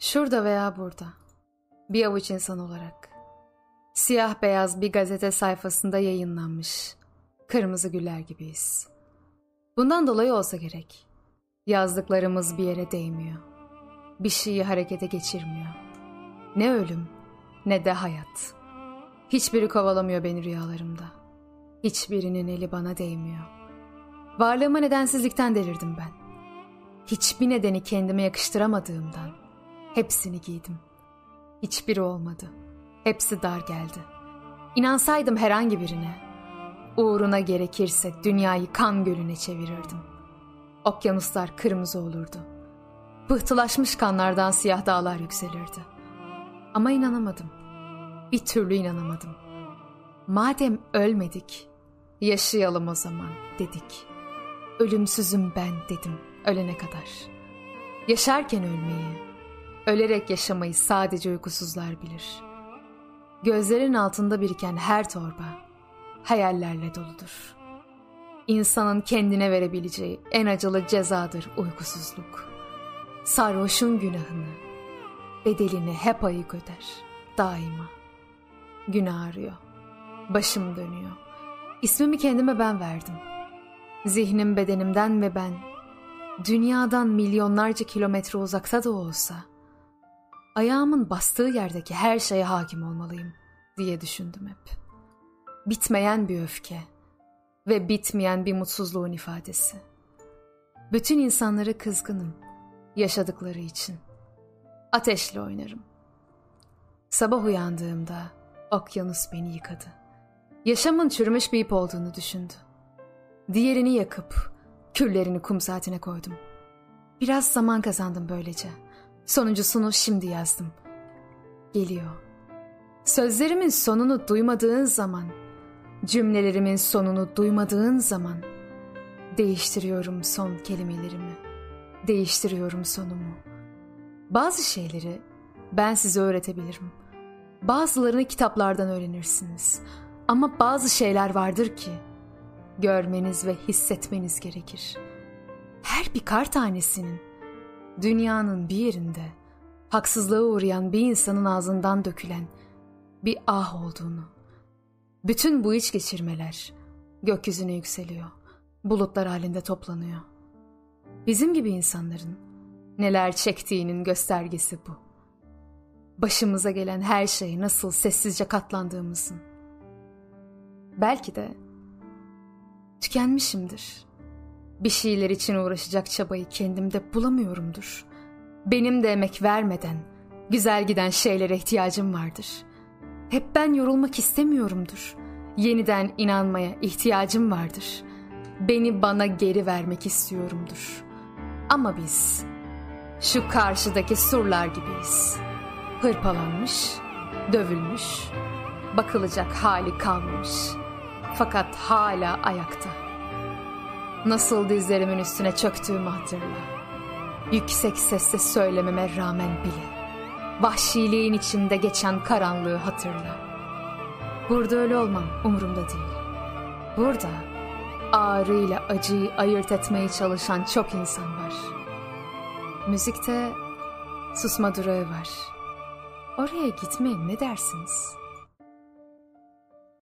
Şurada veya burada. Bir avuç insan olarak. Siyah beyaz bir gazete sayfasında yayınlanmış. Kırmızı güller gibiyiz. Bundan dolayı olsa gerek. Yazdıklarımız bir yere değmiyor. Bir şeyi harekete geçirmiyor. Ne ölüm ne de hayat. Hiçbiri kovalamıyor beni rüyalarımda. Hiçbirinin eli bana değmiyor. Varlığıma nedensizlikten delirdim ben. Hiçbir nedeni kendime yakıştıramadığımdan hepsini giydim. Hiçbiri olmadı. Hepsi dar geldi. İnansaydım herhangi birine, uğruna gerekirse dünyayı kan gölüne çevirirdim. Okyanuslar kırmızı olurdu. Pıhtılaşmış kanlardan siyah dağlar yükselirdi. Ama inanamadım. Bir türlü inanamadım. Madem ölmedik, yaşayalım o zaman dedik. Ölümsüzüm ben dedim ölene kadar. Yaşarken ölmeyi, ölerek yaşamayı sadece uykusuzlar bilir. Gözlerin altında biriken her torba hayallerle doludur. İnsanın kendine verebileceği en acılı cezadır uykusuzluk. Sarhoşun günahını, bedelini hep ayık öder, daima. Günah arıyor, başım dönüyor. İsmimi kendime ben verdim. Zihnim bedenimden ve ben, dünyadan milyonlarca kilometre uzakta da olsa, ayağımın bastığı yerdeki her şeye hakim olmalıyım diye düşündüm hep. Bitmeyen bir öfke ve bitmeyen bir mutsuzluğun ifadesi. Bütün insanlara kızgınım yaşadıkları için. Ateşle oynarım. Sabah uyandığımda okyanus beni yıkadı. Yaşamın çürümüş bir ip olduğunu düşündü. Diğerini yakıp küllerini kum saatine koydum. Biraz zaman kazandım böylece. Sonuncusunu şimdi yazdım. Geliyor. Sözlerimin sonunu duymadığın zaman, cümlelerimin sonunu duymadığın zaman değiştiriyorum son kelimelerimi. Değiştiriyorum sonumu. Bazı şeyleri ben size öğretebilirim. Bazılarını kitaplardan öğrenirsiniz. Ama bazı şeyler vardır ki görmeniz ve hissetmeniz gerekir. Her bir kar tanesinin dünyanın bir yerinde haksızlığa uğrayan bir insanın ağzından dökülen bir ah olduğunu. Bütün bu iç geçirmeler gökyüzüne yükseliyor. Bulutlar halinde toplanıyor. Bizim gibi insanların neler çektiğinin göstergesi bu. Başımıza gelen her şey nasıl sessizce katlandığımızın. Belki de tükenmişimdir. Bir şeyler için uğraşacak çabayı kendimde bulamıyorumdur. Benim de emek vermeden güzel giden şeylere ihtiyacım vardır. Hep ben yorulmak istemiyorumdur. Yeniden inanmaya ihtiyacım vardır. Beni bana geri vermek istiyorumdur. Ama biz şu karşıdaki surlar gibiyiz. Hırpalanmış, dövülmüş, bakılacak hali kalmamış. Fakat hala ayakta. Nasıl dizlerimin üstüne çöktüğümü hatırla. Yüksek sesle söylememe rağmen bile. Vahşiliğin içinde geçen karanlığı hatırla. Burada öyle olmam umurumda değil. Burada ağrıyla acıyı ayırt etmeye çalışan çok insan var. Müzikte susma durağı var. Oraya gitmeye ne dersiniz?''